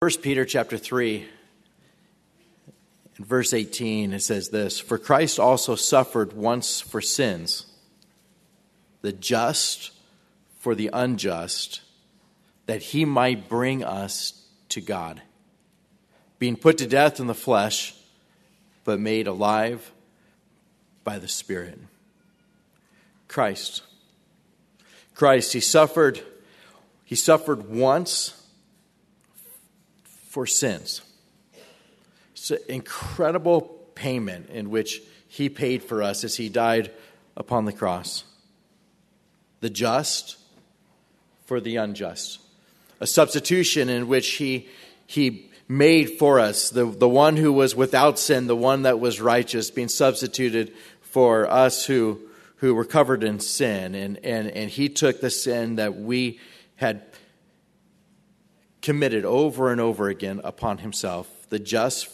1 Peter chapter 3 and verse 18 it says this for Christ also suffered once for sins the just for the unjust that he might bring us to God being put to death in the flesh but made alive by the spirit. Christ. Christ he suffered he suffered once for sins. It's an incredible payment in which he paid for us as he died upon the cross. The just for the unjust. A substitution in which he, he made for us the, the one who was without sin, the one that was righteous, being substituted for us who, who were covered in sin. And, and, and he took the sin that we had committed over and over again upon himself, the just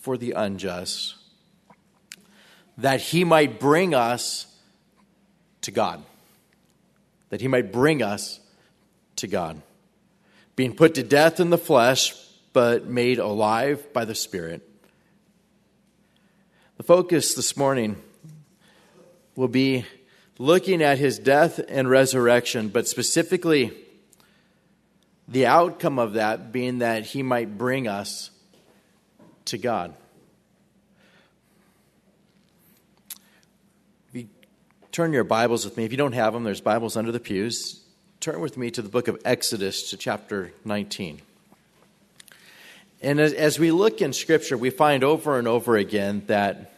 for the unjust, that he might bring us to God. That he might bring us to God. Being put to death in the flesh, but made alive by the Spirit. The focus this morning will be looking at his death and resurrection, but specifically the outcome of that being that he might bring us to God. If you turn your Bibles with me, if you don't have them, there's Bibles under the pews. Turn with me to the book of Exodus to chapter 19. And as, as we look in Scripture, we find over and over again that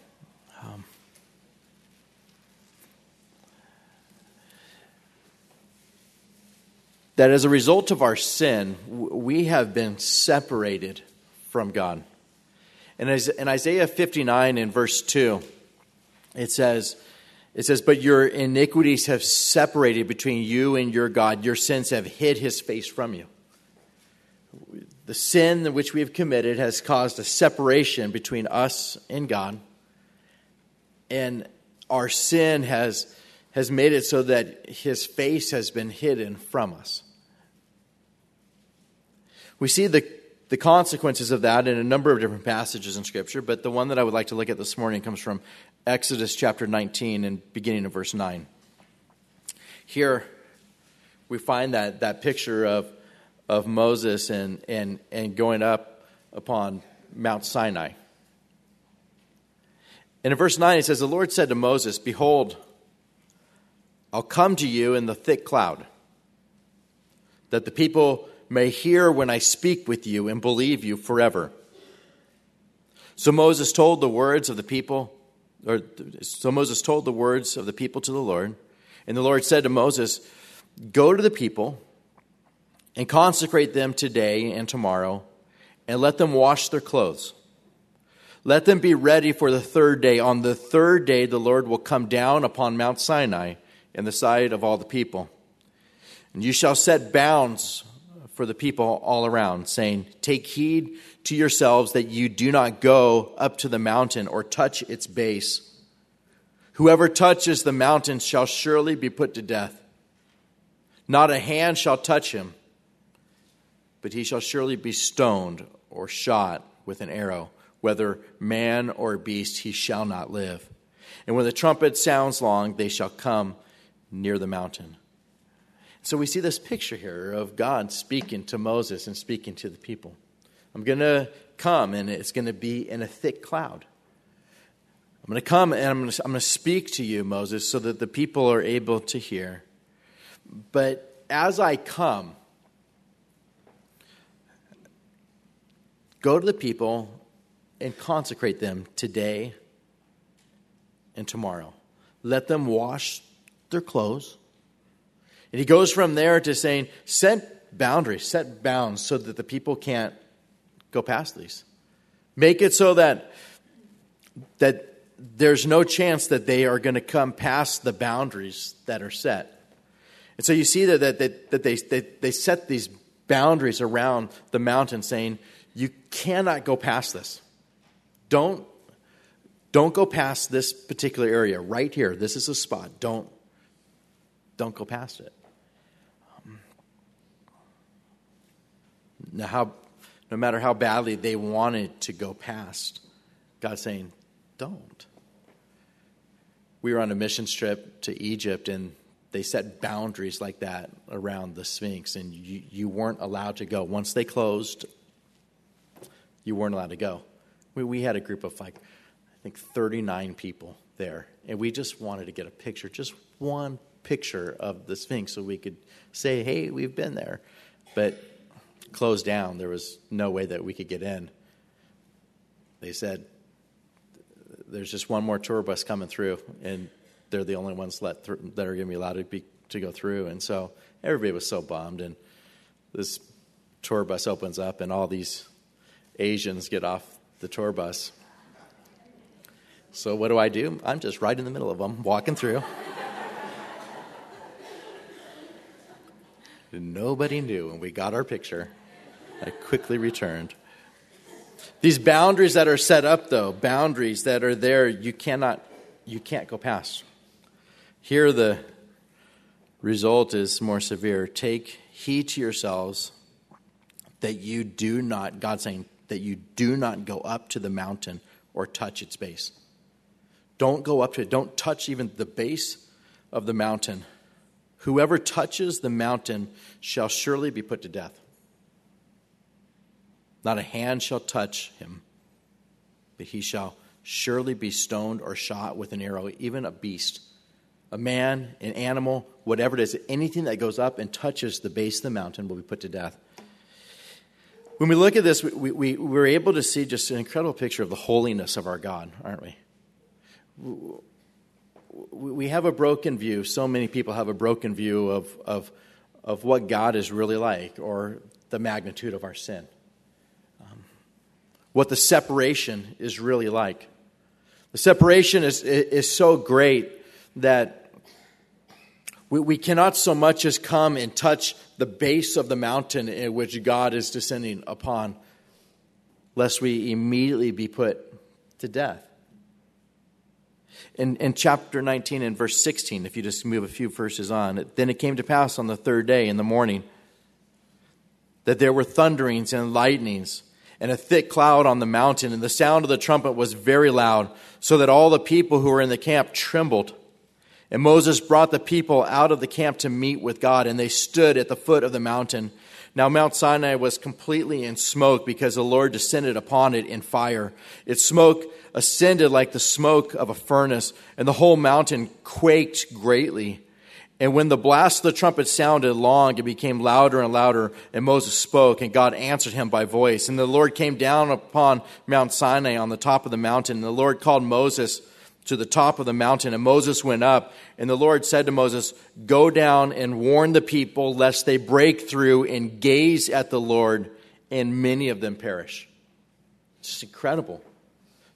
that as a result of our sin, we have been separated from God. And in Isaiah 59 in verse 2, it says, it says, But your iniquities have separated between you and your God. Your sins have hid his face from you. The sin which we have committed has caused a separation between us and God. And our sin has, has made it so that his face has been hidden from us. We see the, the consequences of that in a number of different passages in Scripture, but the one that I would like to look at this morning comes from Exodus chapter 19 and beginning of verse 9. Here, we find that, that picture of, of Moses and, and, and going up upon Mount Sinai. And in verse 9, it says, The Lord said to Moses, Behold, I'll come to you in the thick cloud, that the people may hear when I speak with you and believe you forever. So Moses told the words of the people, or so Moses told the words of the people to the Lord. And the Lord said to Moses, Go to the people and consecrate them today and tomorrow, and let them wash their clothes. Let them be ready for the third day. On the third day, the Lord will come down upon Mount Sinai in the sight of all the people. And you shall set bounds for the people all around, saying, Take heed to yourselves that you do not go up to the mountain or touch its base. Whoever touches the mountain shall surely be put to death. Not a hand shall touch him, but he shall surely be stoned or shot with an arrow. Whether man or beast, he shall not live. And when the trumpet sounds long, they shall come near the mountain. So we see this picture here of God speaking to Moses and speaking to the people. I'm going to come, and it's going to be in a thick cloud. I'm going to come and I'm going to, I'm to speak to you, Moses, so that the people are able to hear. But as I come, go to the people and consecrate them today and tomorrow. Let them wash their clothes and he goes from there to saying, set boundaries, set bounds so that the people can't go past these. Make it so that, that there's no chance that they are going to come past the boundaries that are set. And so you see that, that, that, that they, they, they set these boundaries around the mountain saying, you cannot go past this. Don't, don't go past this particular area right here. This is a spot. Don't, don't go past it. Now, how, no matter how badly they wanted to go past. God's saying, don't. We were on a mission trip to Egypt, and they set boundaries like that around the Sphinx, and you, you weren't allowed to go. Once they closed, you weren't allowed to go. We, we had a group of like, I think 39 people there, and we just wanted to get a picture, just one picture of the Sphinx so we could say, hey, we've been there. But closed down, there was no way that we could get in. They said, there's just one more tour bus coming through, and they're the only ones let th- that are going to be allowed to, be, to go through. And so everybody was so bummed. And this tour bus opens up, and all these Asians get off the tour bus. So what do I do? I'm just right in the middle of them, walking through. Nobody knew, and we got our picture. I quickly returned. These boundaries that are set up, though, boundaries that are there, you cannot, you can't go past. Here, the result is more severe. Take heed to yourselves that you do not, God saying, that you do not go up to the mountain or touch its base. Don't go up to it. Don't touch even the base of the mountain. Whoever touches the mountain shall surely be put to death. Not a hand shall touch him, but he shall surely be stoned or shot with an arrow, even a beast, a man, an animal, whatever it is, anything that goes up and touches the base of the mountain will be put to death. When we look at this, we, we, we're able to see just an incredible picture of the holiness of our God, aren't we? We have a broken view. So many people have a broken view of, of, of what God is really like or the magnitude of our sin what the separation is really like. The separation is, is so great that we, we cannot so much as come and touch the base of the mountain in which God is descending upon, lest we immediately be put to death. In, in chapter 19 and verse 16, if you just move a few verses on, then it came to pass on the third day in the morning that there were thunderings and lightnings and a thick cloud on the mountain, and the sound of the trumpet was very loud, so that all the people who were in the camp trembled. And Moses brought the people out of the camp to meet with God, and they stood at the foot of the mountain. Now Mount Sinai was completely in smoke because the Lord descended upon it in fire. Its smoke ascended like the smoke of a furnace, and the whole mountain quaked greatly. And when the blast of the trumpet sounded long, it became louder and louder, and Moses spoke, and God answered him by voice. And the Lord came down upon Mount Sinai on the top of the mountain, and the Lord called Moses to the top of the mountain, and Moses went up. And the Lord said to Moses, Go down and warn the people, lest they break through and gaze at the Lord, and many of them perish. It's incredible.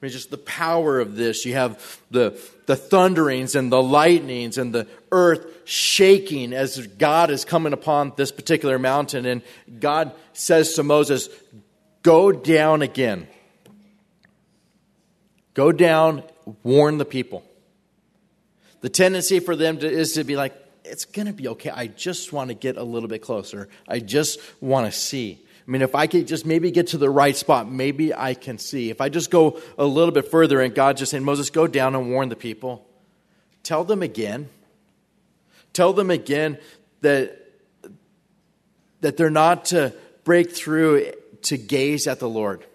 I mean, just the power of this. You have the, the thunderings and the lightnings and the earth shaking as God is coming upon this particular mountain. And God says to Moses, Go down again. Go down, warn the people. The tendency for them to, is to be like, it's going to be okay. I just want to get a little bit closer. I just want to see. I mean, if I could just maybe get to the right spot, maybe I can see. If I just go a little bit further and God just saying, Moses, go down and warn the people. Tell them again. Tell them again that, that they're not to break through to gaze at the Lord.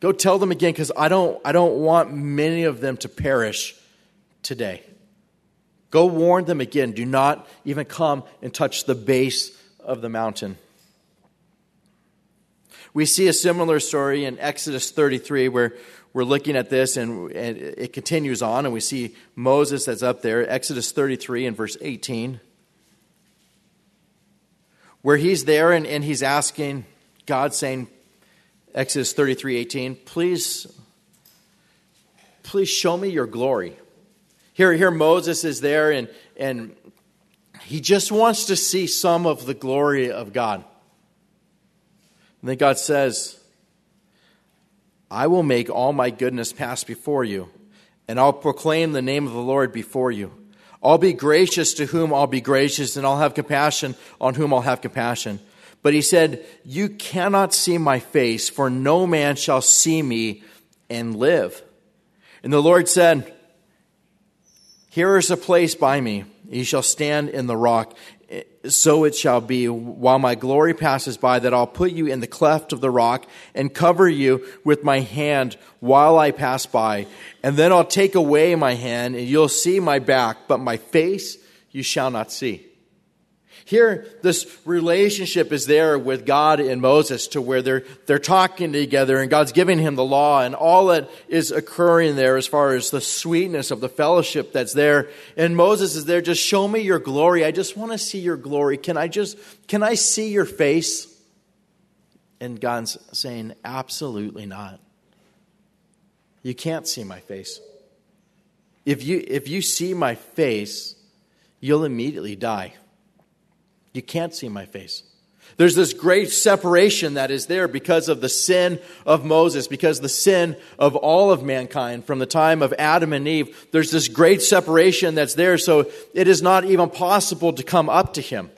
Go tell them again because I don't, I don't want many of them to perish today. Go warn them again. Do not even come and touch the base of the mountain. We see a similar story in Exodus 33 where we're looking at this and, and it continues on, and we see Moses that's up there, Exodus 33 and verse 18, where he's there and, and he's asking God, saying, Exodus 33 18, please, please show me your glory. Here, here Moses is there and, and he just wants to see some of the glory of God. And then God says, I will make all my goodness pass before you, and I'll proclaim the name of the Lord before you. I'll be gracious to whom I'll be gracious, and I'll have compassion on whom I'll have compassion. But he said, You cannot see my face, for no man shall see me and live. And the Lord said, Here is a place by me. He shall stand in the rock. So it shall be while my glory passes by that I'll put you in the cleft of the rock and cover you with my hand while I pass by. And then I'll take away my hand and you'll see my back, but my face you shall not see. Here, this relationship is there with God and Moses to where they're, they're talking together and God's giving him the law and all that is occurring there as far as the sweetness of the fellowship that's there. And Moses is there, just show me your glory. I just want to see your glory. Can I just, can I see your face? And God's saying, absolutely not. You can't see my face. If you, if you see my face, you'll immediately die. You can't see my face. There's this great separation that is there because of the sin of Moses, because the sin of all of mankind from the time of Adam and Eve. There's this great separation that's there, so it is not even possible to come up to him.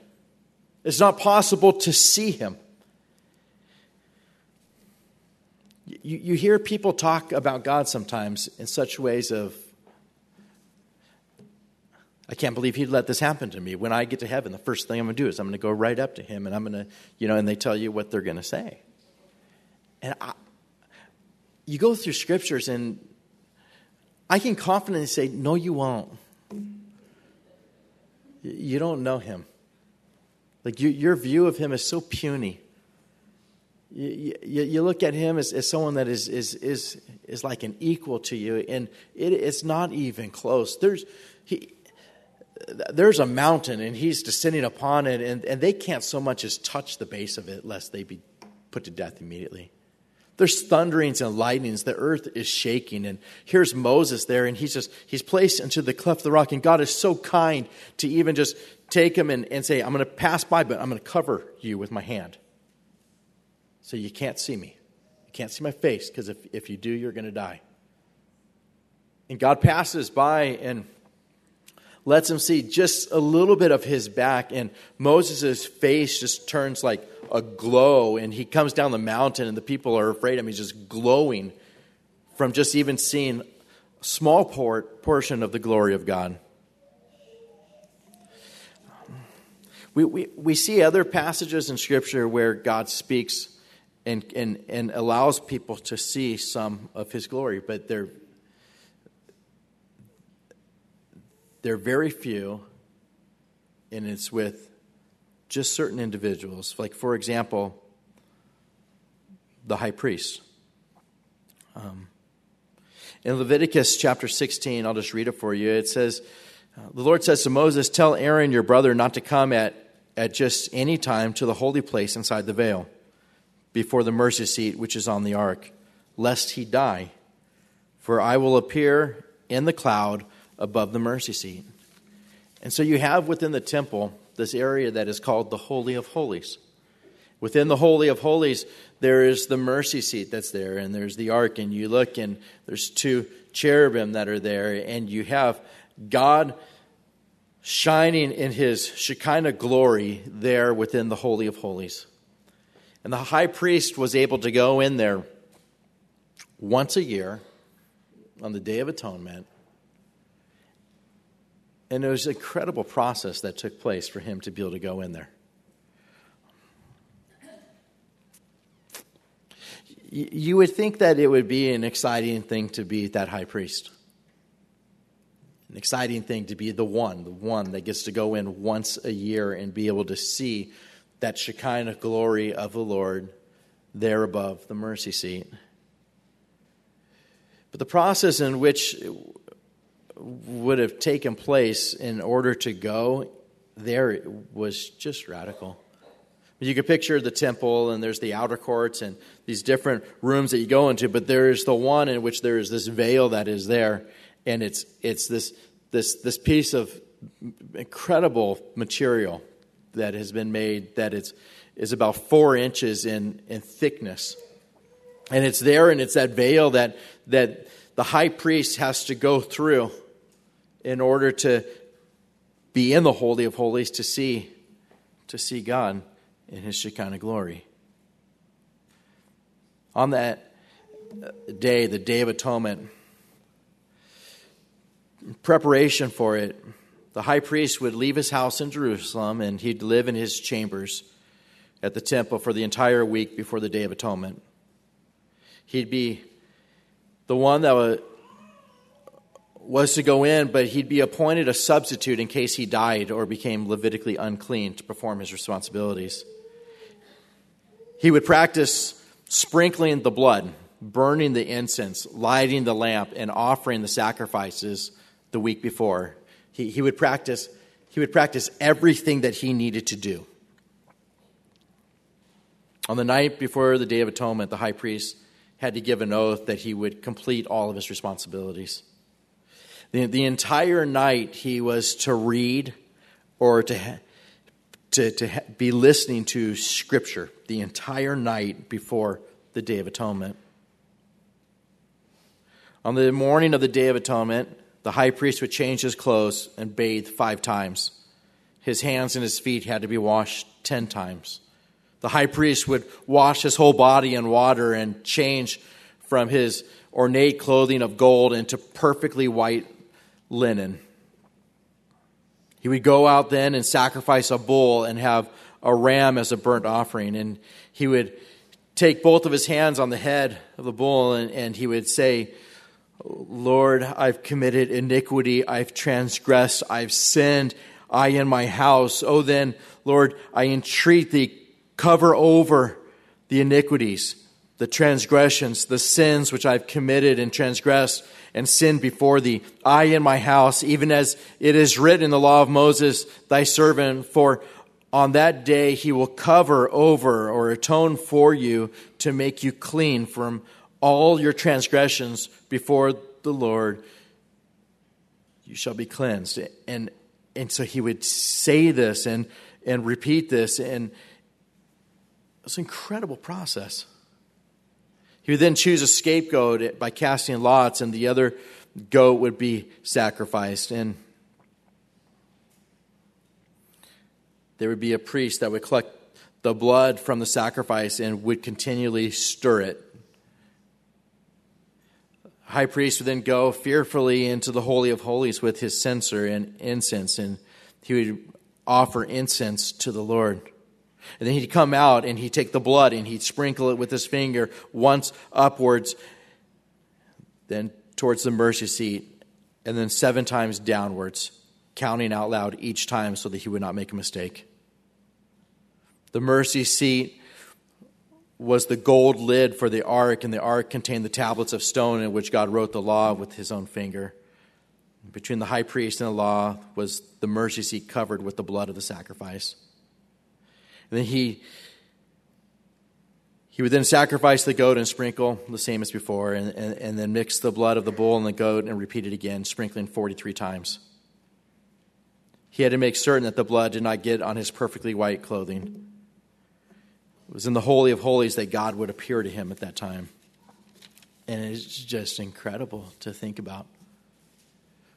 It's not possible to see him. You, you hear people talk about God sometimes in such ways of, I can't believe he'd let this happen to me. When I get to heaven, the first thing I'm going to do is I'm going to go right up to him and I'm going to, you know, and they tell you what they're going to say. And I, you go through scriptures and I can confidently say, no, you won't. You don't know him. Like you, your view of him is so puny. You, you, you, look at him as, as someone that is, is, is, is like an equal to you, and it, it's not even close. There's, he, there's a mountain and he's descending upon it, and, and they can't so much as touch the base of it lest they be put to death immediately. There's thunderings and lightnings. The earth is shaking. And here's Moses there, and he's just, he's placed into the cleft of the rock. And God is so kind to even just take him and, and say, I'm going to pass by, but I'm going to cover you with my hand. So you can't see me. You can't see my face, because if, if you do, you're going to die. And God passes by, and lets him see just a little bit of his back, and Moses' face just turns like a glow, and he comes down the mountain, and the people are afraid of him. He's just glowing from just even seeing a small port, portion of the glory of God. We, we, we see other passages in Scripture where God speaks and, and, and allows people to see some of his glory, but they're They're very few, and it's with just certain individuals. Like, for example, the high priest. Um, in Leviticus chapter 16, I'll just read it for you. It says, uh, The Lord says to Moses, Tell Aaron your brother not to come at, at just any time to the holy place inside the veil, before the mercy seat which is on the ark, lest he die. For I will appear in the cloud above the mercy seat. And so you have within the temple this area that is called the Holy of Holies. Within the Holy of Holies, there is the mercy seat that's there, and there's the ark, and you look, and there's two cherubim that are there, and you have God shining in his Shekinah glory there within the Holy of Holies. And the high priest was able to go in there once a year on the Day of Atonement and it was an incredible process that took place for him to be able to go in there. You would think that it would be an exciting thing to be that high priest. An exciting thing to be the one, the one that gets to go in once a year and be able to see that Shekinah glory of the Lord there above the mercy seat. But the process in which would have taken place in order to go there was just radical. You could picture the temple, and there's the outer courts and these different rooms that you go into, but there is the one in which there is this veil that is there, and it's it's this this this piece of incredible material that has been made that it's is about four inches in in thickness, and it's there, and it's that veil that that the high priest has to go through in order to be in the holy of holies to see to see God. in his Shekinah glory. On that day, the Day of Atonement, preparation for it, the high priest would leave his house in Jerusalem and he'd live in his chambers at the temple for the entire week before the Day of Atonement. He'd be the one that was to go in, but he'd be appointed a substitute in case he died or became Levitically unclean to perform his responsibilities. He would practice sprinkling the blood, burning the incense, lighting the lamp, and offering the sacrifices the week before. He, he, would practice, he would practice everything that he needed to do. On the night before the Day of Atonement, the high priest had to give an oath that he would complete all of his responsibilities. The, the entire night he was to read or to, to, to be listening to Scripture the entire night before the Day of Atonement. On the morning of the Day of Atonement, the high priest would change his clothes and bathe five times. His hands and his feet had to be washed ten times. The high priest would wash his whole body in water and change from his ornate clothing of gold into perfectly white linen. He would go out then and sacrifice a bull and have a ram as a burnt offering. And he would take both of his hands on the head of the bull and, and he would say, Lord, I've committed iniquity, I've transgressed, I've sinned, I and my house. Oh, then, Lord, I entreat thee, cover over the iniquities, the transgressions, the sins which I've committed and transgressed and sinned before thee, I and my house, even as it is written in the law of Moses, thy servant, for on that day he will cover over or atone for you to make you clean from all your transgressions before the Lord. You shall be cleansed. And, and so he would say this and, and repeat this, and it's an incredible process. He would then choose a scapegoat by casting lots, and the other goat would be sacrificed. And there would be a priest that would collect the blood from the sacrifice and would continually stir it. High priest would then go fearfully into the Holy of Holies with his censer and incense, and he would offer incense to the Lord. And then he'd come out and he'd take the blood and he'd sprinkle it with his finger once upwards, then towards the mercy seat, and then seven times downwards, counting out loud each time so that he would not make a mistake. The mercy seat was the gold lid for the ark, and the ark contained the tablets of stone in which God wrote the law with his own finger. Between the high priest and the law was the mercy seat covered with the blood of the sacrifice. And then he he would then sacrifice the goat and sprinkle the same as before, and, and, and, then mix the blood of the bull and the goat and repeat it again, sprinkling 43 times. He had to make certain that the blood did not get on his perfectly white clothing. It was in the Holy of Holies that God would appear to him at that time. And it's just incredible to think about.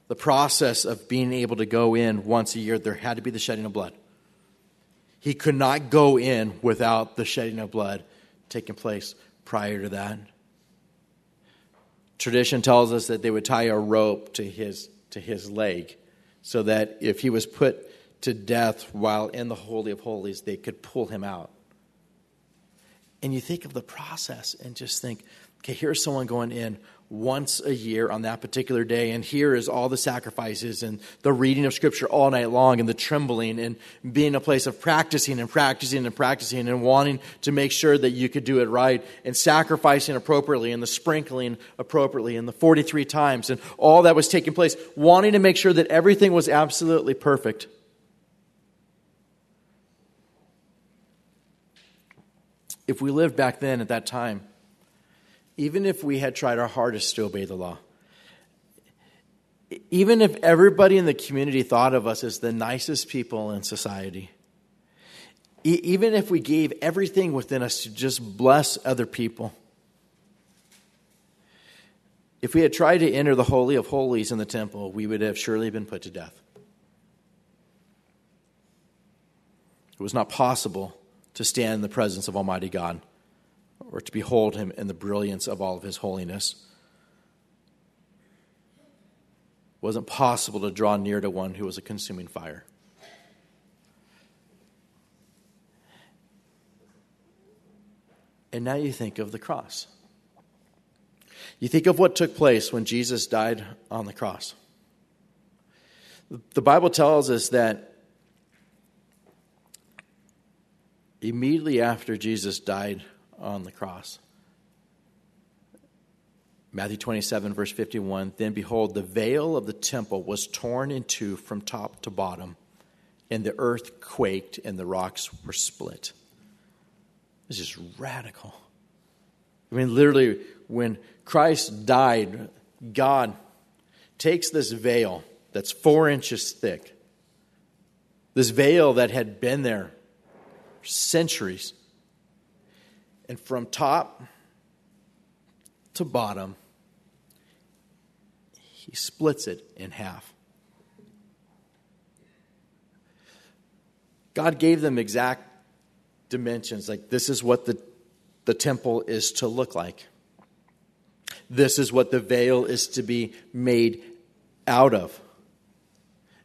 The process of being able to go in once a year, there had to be the shedding of blood. He could not go in without the shedding of blood taking place prior to that. Tradition tells us that they would tie a rope to his, to his leg so that if he was put to death while in the Holy of Holies, they could pull him out. And you think of the process and just think, okay, here's someone going in once a year on that particular day. And here is all the sacrifices and the reading of Scripture all night long and the trembling and being a place of practicing and practicing and practicing and wanting to make sure that you could do it right and sacrificing appropriately and the sprinkling appropriately and the 43 times and all that was taking place, wanting to make sure that everything was absolutely perfect. If we lived back then at that time, even if we had tried our hardest to obey the law, even if everybody in the community thought of us as the nicest people in society, even if we gave everything within us to just bless other people, if we had tried to enter the Holy of Holies in the temple, we would have surely been put to death. It was not possible to stand in the presence of Almighty God or to behold him in the brilliance of all of his holiness. It wasn't possible to draw near to one who was a consuming fire. And now you think of the cross. You think of what took place when Jesus died on the cross. The Bible tells us that immediately after Jesus died on the cross, Matthew 27, verse 51 Then behold, the veil of the temple was torn in two from top to bottom, and the earth quaked, and the rocks were split. This is radical. I mean, literally, when Christ died, God takes this veil that's four inches thick, this veil that had been there centuries, and from top to bottom, he splits it in half. God gave them exact dimensions. Like, this is what the, the temple is to look like. This is what the veil is to be made out of.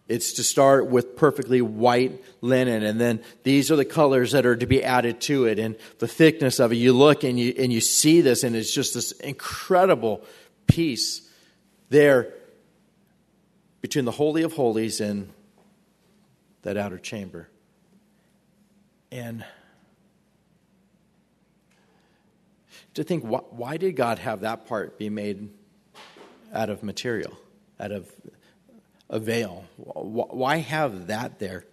It's to start with perfectly white linen, and then these are the colors that are to be added to it, and the thickness of it. You look and you and you see this, and it's just this incredible piece there between the holy of holies and that outer chamber. And to think, why, why did God have that part be made out of material, out of a veil? Why have that there?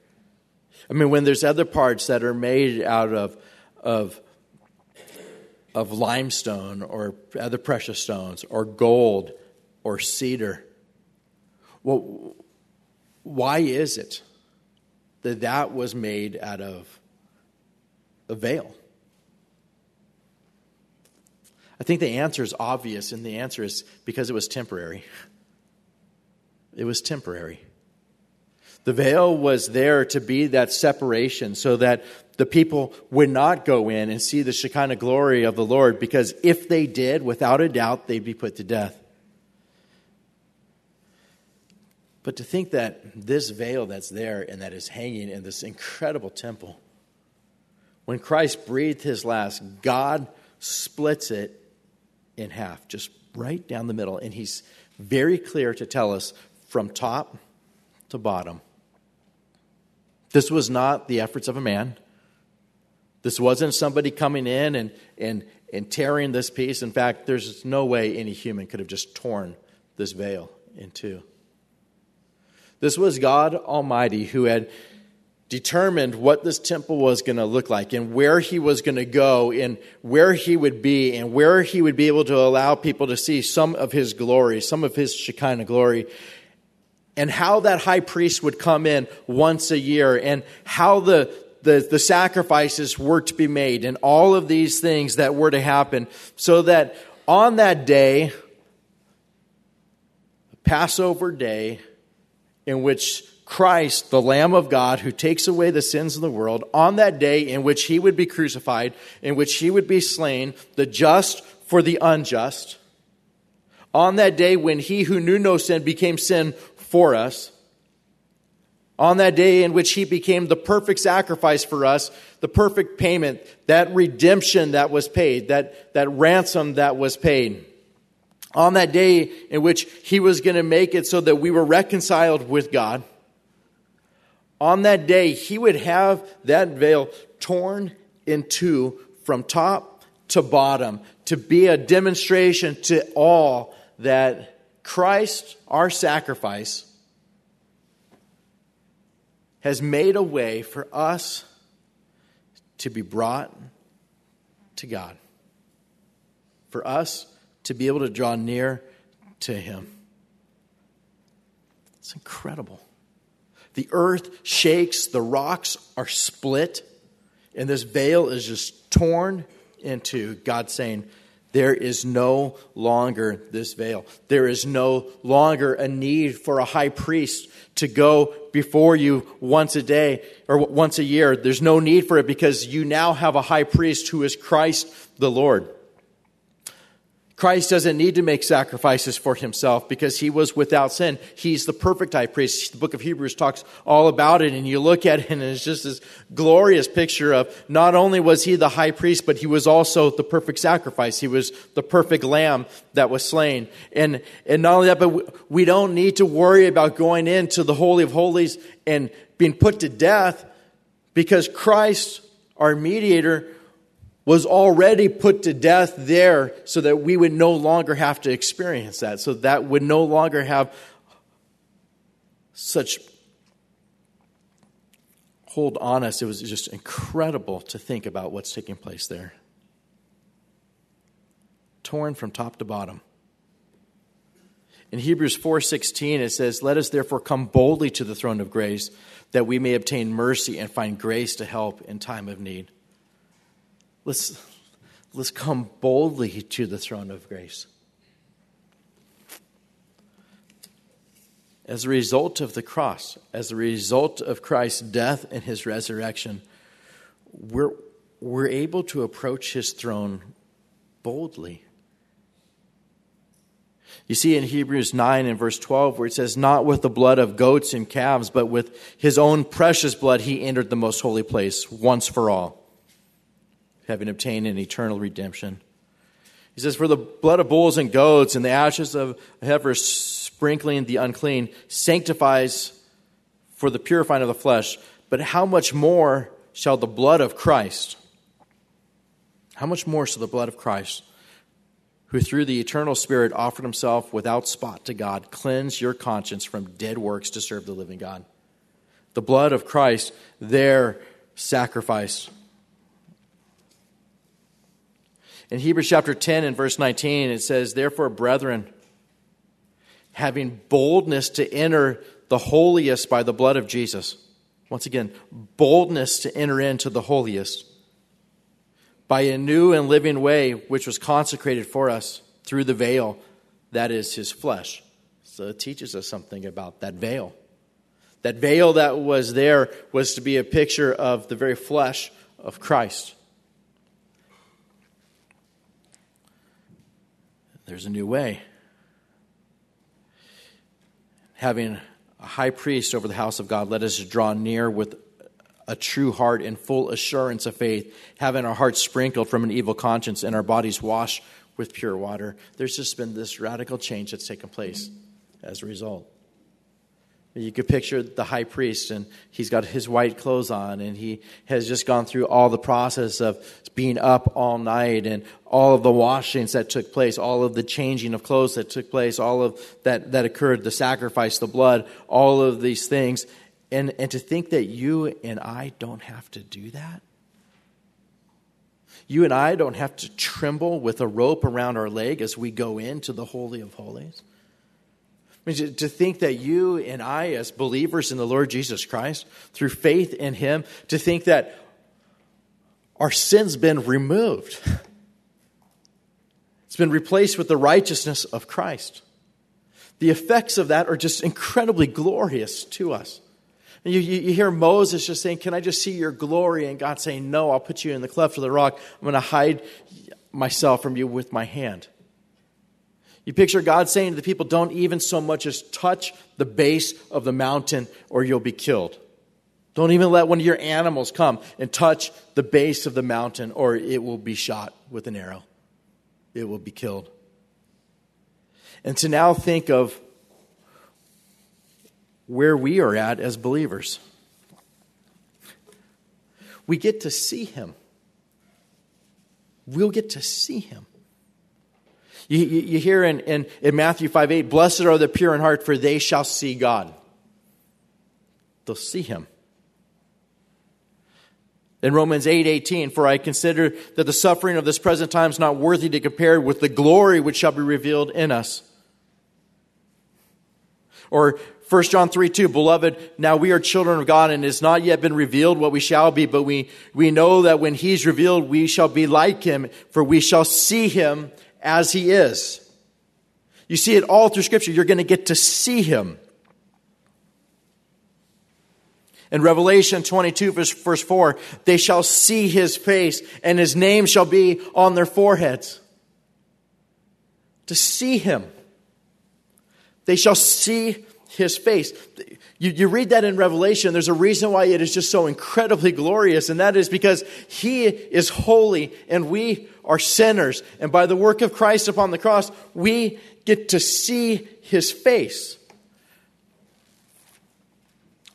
I mean, when there's other parts that are made out of, of, of limestone or other precious stones or gold or cedar, well, why is it that that was made out of a veil? I think the answer is obvious, and the answer is because it was temporary. It was temporary. The veil was there to be that separation so that the people would not go in and see the Shekinah glory of the Lord, because if they did, without a doubt, they'd be put to death. But to think that this veil that's there and that is hanging in this incredible temple, when Christ breathed his last, God splits it in half, just right down the middle. And he's very clear to tell us from top to bottom. This was not the efforts of a man. This wasn't somebody coming in and, and, and tearing this piece. In fact, there's no way any human could have just torn this veil in two. This was God Almighty who had determined what this temple was going to look like and where he was going to go and where he would be and where he would be able to allow people to see some of his glory, some of his Shekinah glory, and how that high priest would come in once a year and how the the, the sacrifices were to be made and all of these things that were to happen so that on that day, Passover day, in which Christ, the Lamb of God, who takes away the sins of the world, on that day in which he would be crucified, in which he would be slain, the just for the unjust, on that day when he who knew no sin became sin for us, on that day in which he became the perfect sacrifice for us, the perfect payment, that redemption that was paid, that, that ransom that was paid. On that day in which he was going to make it so that we were reconciled with God on that day, he would have that veil torn in two from top to bottom to be a demonstration to all that Christ, our sacrifice, has made a way for us to be brought to God, for us to be able to draw near to Him. It's incredible. The earth shakes, the rocks are split, and this veil is just torn into God saying, There is no longer this veil. There is no longer a need for a high priest to go before you once a day or once a year. There's no need for it because you now have a high priest who is Christ the Lord. Christ doesn't need to make sacrifices for himself because he was without sin. He's the perfect high priest. The book of Hebrews talks all about it, and you look at it, and it's just this glorious picture of not only was he the high priest, but he was also the perfect sacrifice. He was the perfect lamb that was slain. And, and not only that, but we don't need to worry about going into the Holy of Holies and being put to death because Christ, our mediator, was already put to death there so that we would no longer have to experience that. So that would no longer have such hold on us. It was just incredible to think about what's taking place there. Torn from top to bottom. In Hebrews 4:16 it says, "Let us therefore come boldly to the throne of grace, that we may obtain mercy and find grace to help in time of need." Let's, let's come boldly to the throne of grace. As a result of the cross, as a result of Christ's death and his resurrection, we're, we're able to approach his throne boldly. You see in Hebrews 9 and verse 12 where it says, Not with the blood of goats and calves, but with his own precious blood he entered the most holy place once for all having obtained an eternal redemption. He says, For the blood of bulls and goats and the ashes of heifers sprinkling the unclean sanctifies for the purifying of the flesh. But how much more shall the blood of Christ, how much more shall the blood of Christ, who through the eternal Spirit offered himself without spot to God, cleanse your conscience from dead works to serve the living God? The blood of Christ, their sacrifice In Hebrews chapter 10 and verse 19, it says, Therefore, brethren, having boldness to enter the holiest by the blood of Jesus. Once again, boldness to enter into the holiest by a new and living way which was consecrated for us through the veil, that is his flesh. So it teaches us something about that veil. That veil that was there was to be a picture of the very flesh of Christ. There's a new way. Having a high priest over the house of God, let us draw near with a true heart and full assurance of faith, having our hearts sprinkled from an evil conscience and our bodies washed with pure water. There's just been this radical change that's taken place as a result. You could picture the high priest, and he's got his white clothes on, and he has just gone through all the process of being up all night, and all of the washings that took place, all of the changing of clothes that took place, all of that, that occurred, the sacrifice, the blood, all of these things. And, and to think that you and I don't have to do that? You and I don't have to tremble with a rope around our leg as we go into the Holy of Holies? I mean, to think that you and I, as believers in the Lord Jesus Christ, through faith in Him, to think that our sin's been removed. It's been replaced with the righteousness of Christ. The effects of that are just incredibly glorious to us. You, you, you, hear Moses just saying, Can I just see your glory? And God saying, No, I'll put you in the cleft of the rock. I'm going to hide myself from you with my hand. You picture God saying to the people, don't even so much as touch the base of the mountain or you'll be killed. Don't even let one of your animals come and touch the base of the mountain or it will be shot with an arrow. It will be killed. And to now think of where we are at as believers. We get to see him. We'll get to see him. You, you, you hear in, in, in Matthew 5 8, blessed are the pure in heart, for they shall see God. They'll see him. In Romans 8 18, for I consider that the suffering of this present time is not worthy to compare with the glory which shall be revealed in us. Or 1 John 3 2, Beloved, now we are children of God, and it has not yet been revealed what we shall be, but we, we know that when he's revealed, we shall be like him, for we shall see him as he is. You see it all through Scripture. You're going to get to see him. In Revelation 22, verse, verse 4, they shall see his face, and his name shall be on their foreheads. To see him. They shall see his face. You, you, read that in Revelation, there's a reason why it is just so incredibly glorious, and that is because he is holy and we are sinners. And by the work of Christ upon the cross, we get to see his face.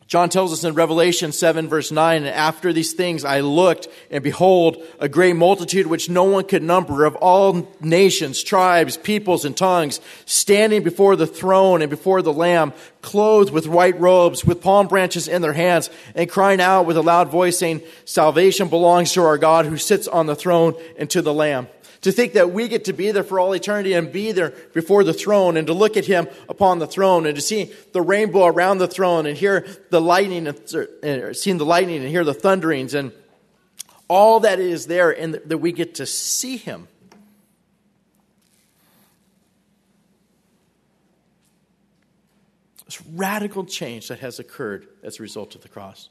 John tells us in Revelation 7, verse 9, and after these things I looked, and behold, a great multitude which no one could number of all nations, tribes, peoples, and tongues, standing before the throne and before the Lamb, clothed with white robes, with palm branches in their hands, and crying out with a loud voice, saying, Salvation belongs to our God who sits on the throne and to the Lamb. To think that we get to be there for all eternity and be there before the throne and to look at him upon the throne and to see the rainbow around the throne and hear the lightning and seeing the lightning and hear the thunderings and all that is there and that we get to see him. This radical change that has occurred as a result of the cross.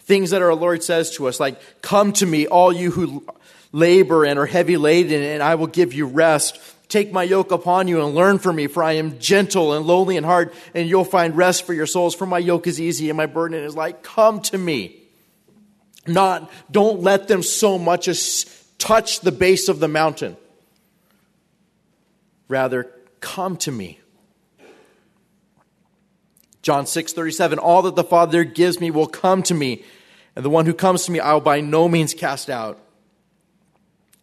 Things that our Lord says to us, like, Come to me, all you who labor and are heavy laden, and I will give you rest. Take my yoke upon you and learn from me, for I am gentle and lowly in heart, and you'll find rest for your souls. For my yoke is easy and my burden is light. Come to me. Not, don't let them so much as touch the base of the mountain. Rather, come to me. John 6 37, all that the Father gives me will come to me, and the one who comes to me I will by no means cast out.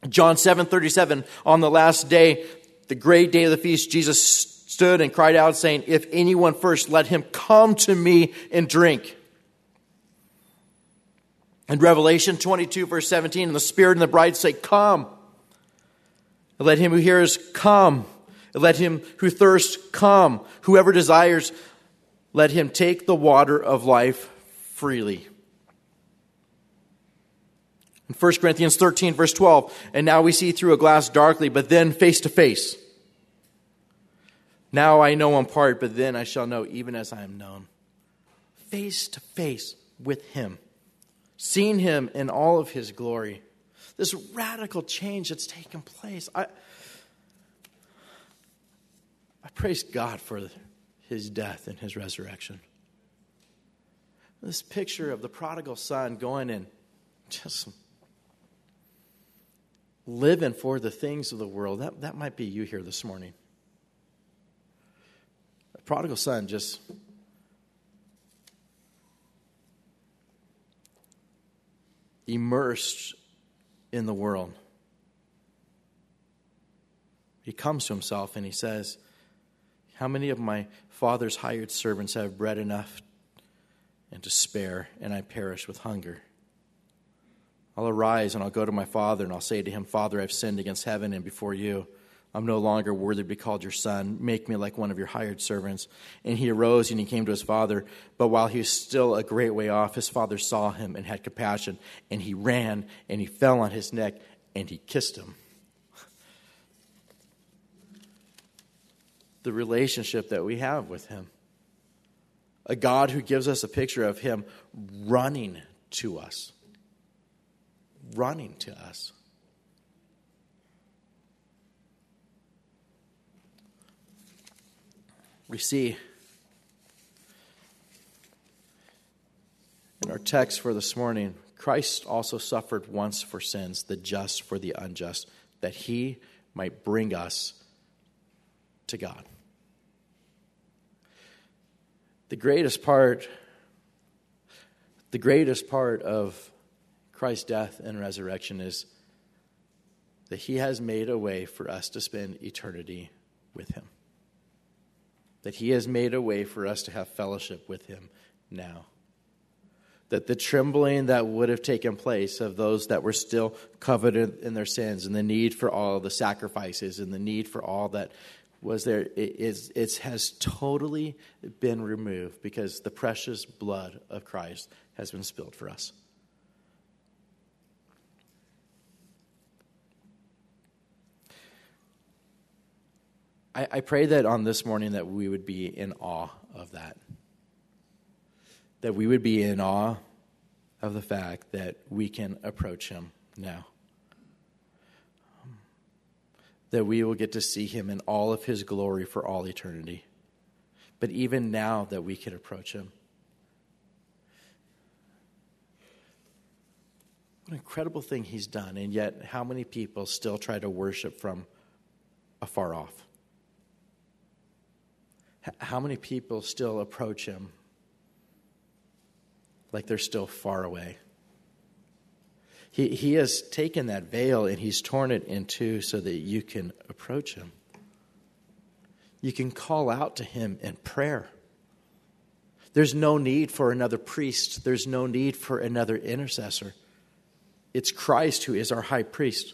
John 7 37, on the last day, the great day of the feast, Jesus stood and cried out, saying, If anyone first, let him come to me and drink. In Revelation 22, verse 17, and the Spirit and the bride say, Come. And let him who hears come. And let him who thirsts come. Whoever desires, let him take the water of life freely. In 1 Corinthians 13, verse 12, and now we see through a glass darkly, but then face to face. Now I know in part, but then I shall know even as I am known. Face to face with Him, seeing Him in all of His glory. This radical change that's taken place. I, I praise God for His death and His resurrection. This picture of the prodigal son going in just living for the things of the world. That, that might be you here this morning. The prodigal son just immersed in the world. He comes to himself and he says, How many of my father's hired servants have bread enough and to spare, and I perish with hunger? I'll arise and I'll go to my father and I'll say to him, Father, I've sinned against heaven and before you. I'm no longer worthy to be called your son. Make me like one of your hired servants. And he arose and he came to his father. But while he was still a great way off, his father saw him and had compassion. And he ran and he fell on his neck and he kissed him. The relationship that we have with him. A God who gives us a picture of him running to us running to us. We see in our text for this morning, Christ also suffered once for sins, the just for the unjust, that he might bring us to God. The greatest part, the greatest part of Christ's death and resurrection is that he has made a way for us to spend eternity with him. That he has made a way for us to have fellowship with him now. That the trembling that would have taken place of those that were still coveted in their sins and the need for all the sacrifices and the need for all that was there it, is, it has totally been removed because the precious blood of Christ has been spilled for us. I, I pray that on this morning that we would be in awe of that. That we would be in awe of the fact that we can approach him now. That we will get to see him in all of his glory for all eternity. But even now that we can approach him. What an incredible thing he's done, and yet how many people still try to worship from afar off? How many people still approach him like they're still far away? He, he has taken that veil and he's torn it in two so that you can approach him. You can call out to him in prayer. There's no need for another priest, there's no need for another intercessor. It's Christ who is our high priest.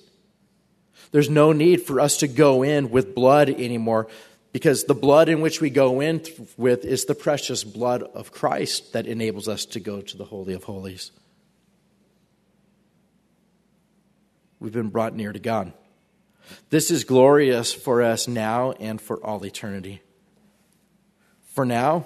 There's no need for us to go in with blood anymore because the blood in which we go in with is the precious blood of Christ that enables us to go to the Holy of Holies. We've been brought near to God. This is glorious for us now and for all eternity. For now,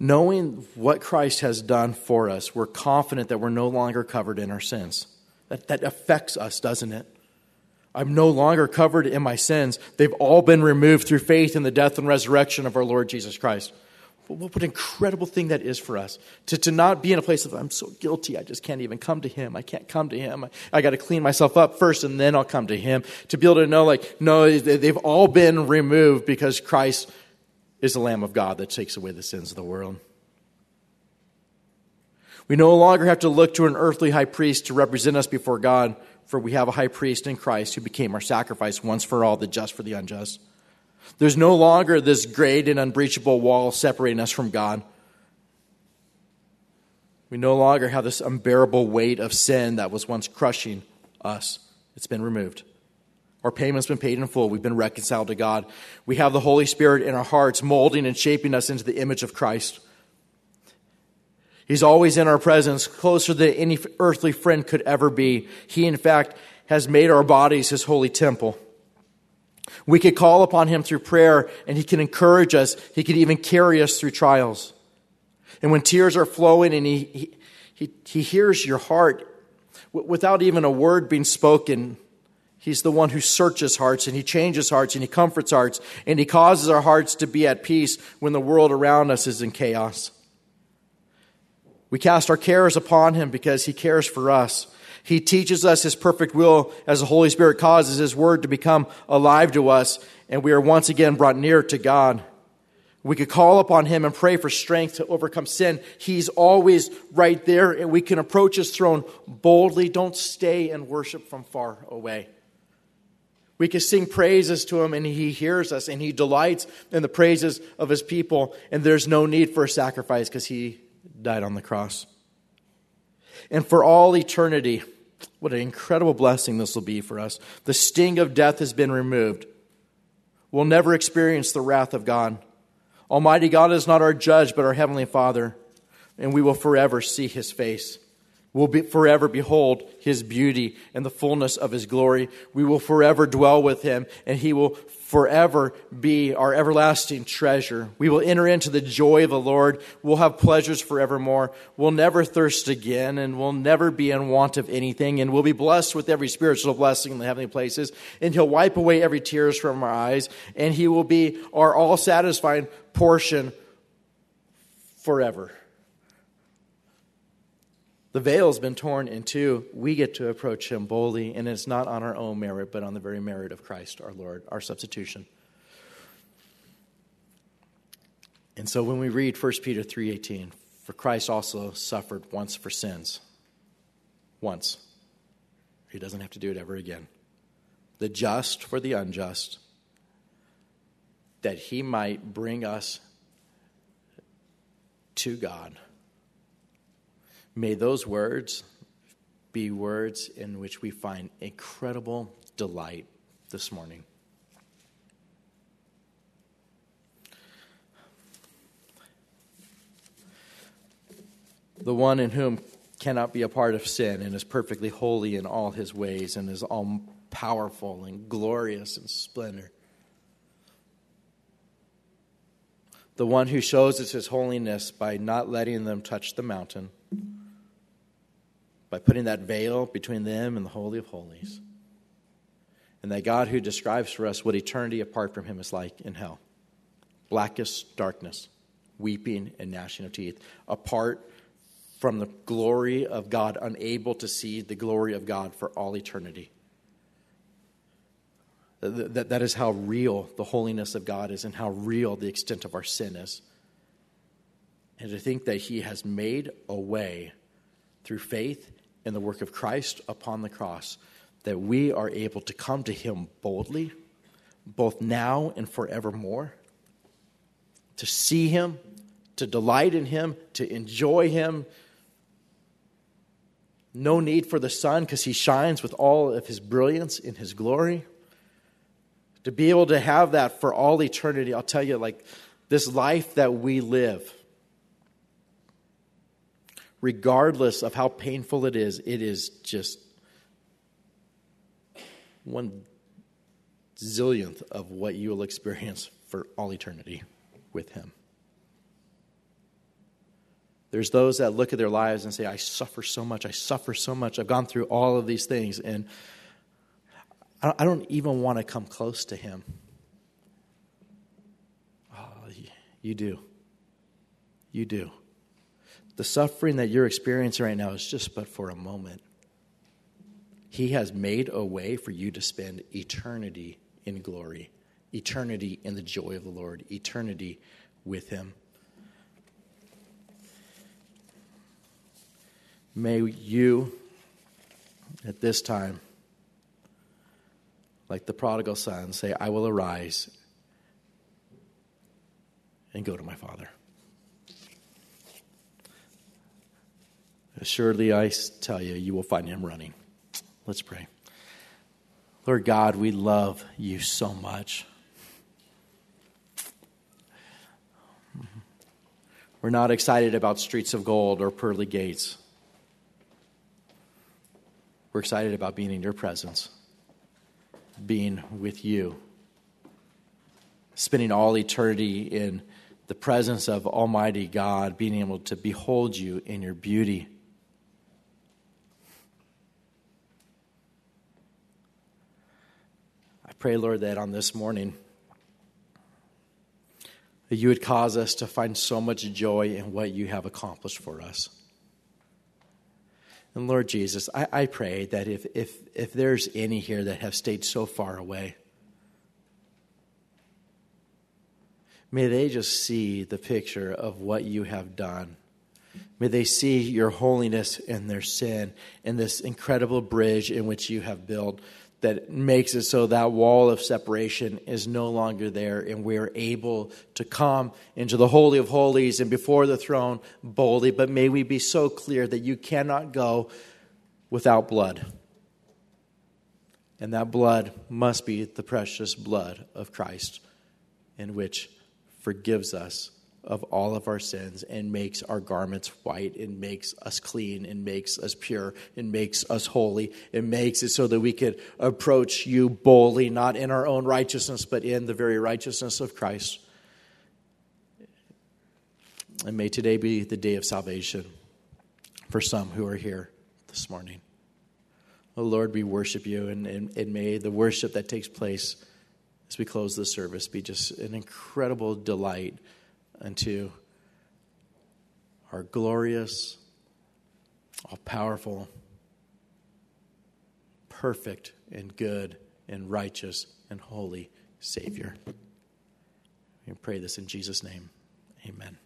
knowing what Christ has done for us, we're confident that we're no longer covered in our sins. That, that affects us, doesn't it? I'm no longer covered in my sins. They've all been removed through faith in the death and resurrection of our Lord Jesus Christ. What an incredible thing that is for us. To, to not be in a place of, I'm so guilty, I just can't even come to Him. I can't come to Him. I, I got to clean myself up first and then I'll come to Him. To be able to know, like, no, they've all been removed because Christ is the Lamb of God that takes away the sins of the world. We no longer have to look to an earthly high priest to represent us before God for we have a high priest in Christ who became our sacrifice once for all, the just for the unjust. There's no longer this great and unbreachable wall separating us from God. We no longer have this unbearable weight of sin that was once crushing us. It's been removed. Our payment's been paid in full. We've been reconciled to God. We have the Holy Spirit in our hearts, molding and shaping us into the image of Christ. He's always in our presence, closer than any earthly friend could ever be. He, in fact, has made our bodies his holy temple. We could call upon him through prayer, and he can encourage us. He can even carry us through trials. And when tears are flowing and he, he, he, he hears your heart without even a word being spoken, He's the one who searches hearts and he changes hearts and he comforts hearts and he causes our hearts to be at peace when the world around us is in chaos. We cast our cares upon him because he cares for us. He teaches us his perfect will as the Holy Spirit causes his word to become alive to us, and we are once again brought near to God. We could call upon him and pray for strength to overcome sin. He's always right there, and we can approach his throne boldly. Don't stay and worship from far away. We can sing praises to him, and he hears us, and he delights in the praises of his people, and there's no need for a sacrifice because he died on the cross. And for all eternity, what an incredible blessing this will be for us. The sting of death has been removed. We'll never experience the wrath of God. Almighty God is not our judge, but our Heavenly Father, and we will forever see His face. We'll be, forever behold His beauty and the fullness of His glory. We will forever dwell with Him, and He will forever be our everlasting treasure. We will enter into the joy of the Lord. We'll have pleasures forevermore. We'll never thirst again, and we'll never be in want of anything. And we'll be blessed with every spiritual blessing in the heavenly places. And He'll wipe away every tears from our eyes, and He will be our all satisfying portion forever. The veil has been torn in two. We get to approach him boldly, and it's not on our own merit, but on the very merit of Christ, our Lord, our substitution. And so when we read 1 Peter 3:18, for Christ also suffered once for sins. Once. He doesn't have to do it ever again. The just for the unjust, that he might bring us to God May those words be words in which we find incredible delight this morning. The one in whom cannot be a part of sin and is perfectly holy in all his ways and is all powerful and glorious in splendor. The one who shows us his holiness by not letting them touch the mountain, by putting that veil between them and the Holy of Holies. And that God who describes for us what eternity apart from him is like in hell blackest darkness, weeping and gnashing of teeth, apart from the glory of God, unable to see the glory of God for all eternity. That, that is how real the holiness of God is and how real the extent of our sin is. And to think that He has made a way through faith in the work of Christ upon the cross that we are able to come to Him boldly, both now and forevermore, to see Him, to delight in Him, to enjoy Him. No need for the sun because He shines with all of His brilliance in His glory to be able to have that for all eternity, I'll tell you, like this life that we live, regardless of how painful it is, it is just one zillionth of what you will experience for all eternity with Him. There's those that look at their lives and say, I suffer so much, I suffer so much, I've gone through all of these things, and I don't even want to come close to him. Oh, you do. You do. The suffering that you're experiencing right now is just but for a moment. He has made a way for you to spend eternity in glory, eternity in the joy of the Lord, eternity with Him. May you, at this time, like the prodigal son, say, I will arise and go to my father. Assuredly, I tell you, you will find him running. Let's pray. Lord God, we love you so much. We're not excited about streets of gold or pearly gates. We're excited about being in your presence being with you, spending all eternity in the presence of Almighty God, being able to behold you in your beauty. Pray, Lord, that on this morning, that you would cause us to find so much joy in what you have accomplished for us. And Lord Jesus, I, I pray that if, if, if there's any here that have stayed so far away, may they just see the picture of what you have done. May they see your holiness and their sin and this incredible bridge in which you have built that makes it so that wall of separation is no longer there and we're able to come into the Holy of Holies and before the throne boldly. But may we be so clear that you cannot go without blood. And that blood must be the precious blood of Christ, in which forgives us of all of our sins and makes our garments white and makes us clean and makes us pure and makes us holy and makes it so that we could approach you boldly, not in our own righteousness, but in the very righteousness of Christ. And may today be the day of salvation for some who are here this morning. Oh Lord, we worship you, and, and, and may the worship that takes place as we close the service be just an incredible delight unto our glorious, all powerful, perfect, and good, and righteous, and holy Savior. We pray this in Jesus' name. Amen.